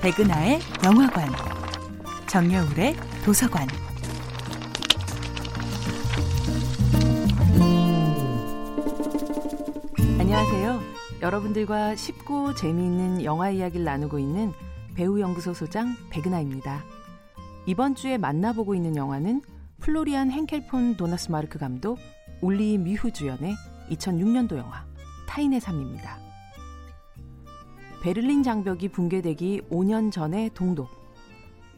백은하의 영화관, 정여울의 도서관. 안녕하세요. 여러분들과 쉽고 재미있는 영화 이야기를 나누고 있는 배우연구소 소장 백은하입니다. 이번 주에 만나보고 있는 영화는 플로리안 henkel폰 도나스마르크 감독, 울리 미후 주연의 2006년도 영화 타인의 삶입니다. 베를린 장벽이 붕괴되기 5년 전의 동독.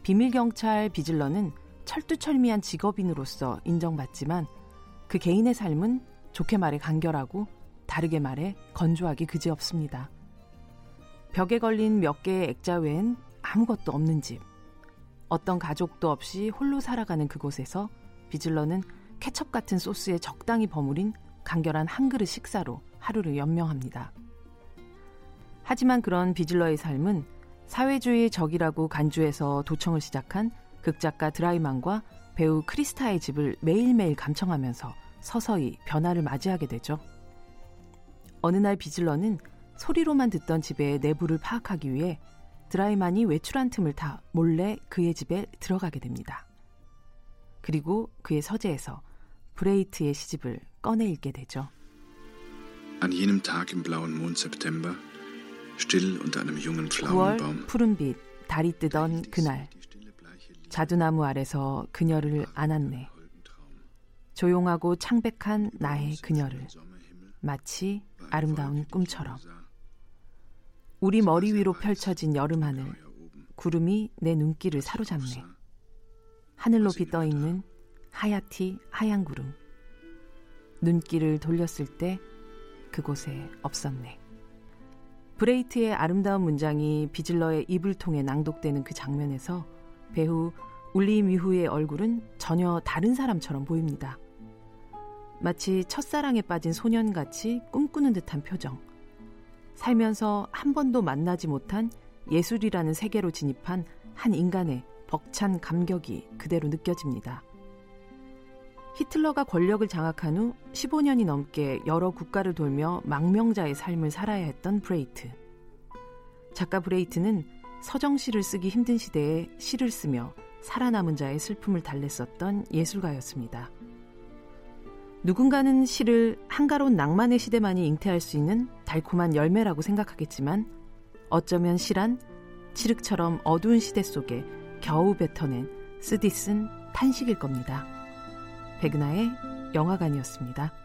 비밀경찰 비즐러는 철두철미한 직업인으로서 인정받지만 그 개인의 삶은 좋게 말해 간결하고 다르게 말해 건조하기 그지없습니다. 벽에 걸린 몇 개의 액자 외엔 아무것도 없는 집. 어떤 가족도 없이 홀로 살아가는 그곳에서 비즐러는 케첩 같은 소스에 적당히 버무린 간결한 한 그릇 식사로 하루를 연명합니다. 하지만 그런 비즐러의 삶은 사회주의 적이라고 간주해서 도청을 시작한 극작가 드라이만과 배우 크리스타의 집을 매일매일 감청하면서 서서히 변화를 맞이하게 되죠. 어느 날 비즐러는 소리로만 듣던 집의 내부를 파악하기 위해 드라이만이 외출한 틈을 타 몰래 그의 집에 들어가게 됩니다. 그리고 그의 서재에서 브레이트의 시집을 꺼내 읽게 되죠. An jenem Tag im blauen Mond September 9월 푸른빛 달이 뜨던 그날. 자두나무 아래서 그녀를 안았네. 조용하고 창백한 나의 그녀를 마치 아름다운 꿈처럼. 우리 머리 위로 펼쳐진 여름 하늘. 구름이 내 눈길을 사로잡네. 하늘 높이 떠 있는 하얗티 하얀 구름. 눈길을 돌렸을 때 그곳에 없었네. 브레이트의 아름다운 문장이 비즐러의 입을 통해 낭독되는 그 장면에서 배우 울리 미후의 얼굴은 전혀 다른 사람처럼 보입니다. 마치 첫사랑에 빠진 소년같이 꿈꾸는 듯한 표정. 살면서 한 번도 만나지 못한 예술이라는 세계로 진입한 한 인간의 벅찬 감격이 그대로 느껴집니다. 히틀러가 권력을 장악한 후 15년이 넘게 여러 국가를 돌며 망명자의 삶을 살아야 했던 브레이트. 작가 브레이트는 서정시를 쓰기 힘든 시대에 시를 쓰며 살아남은 자의 슬픔을 달랬었던 예술가였습니다. 누군가는 시를 한가로운 낭만의 시대만이 잉태할 수 있는 달콤한 열매라고 생각하겠지만 어쩌면 시란 칠흑처럼 어두운 시대 속에 겨우 뱉어낸 쓰디쓴 탄식일 겁니다. 백은하의 영화관이었습니다.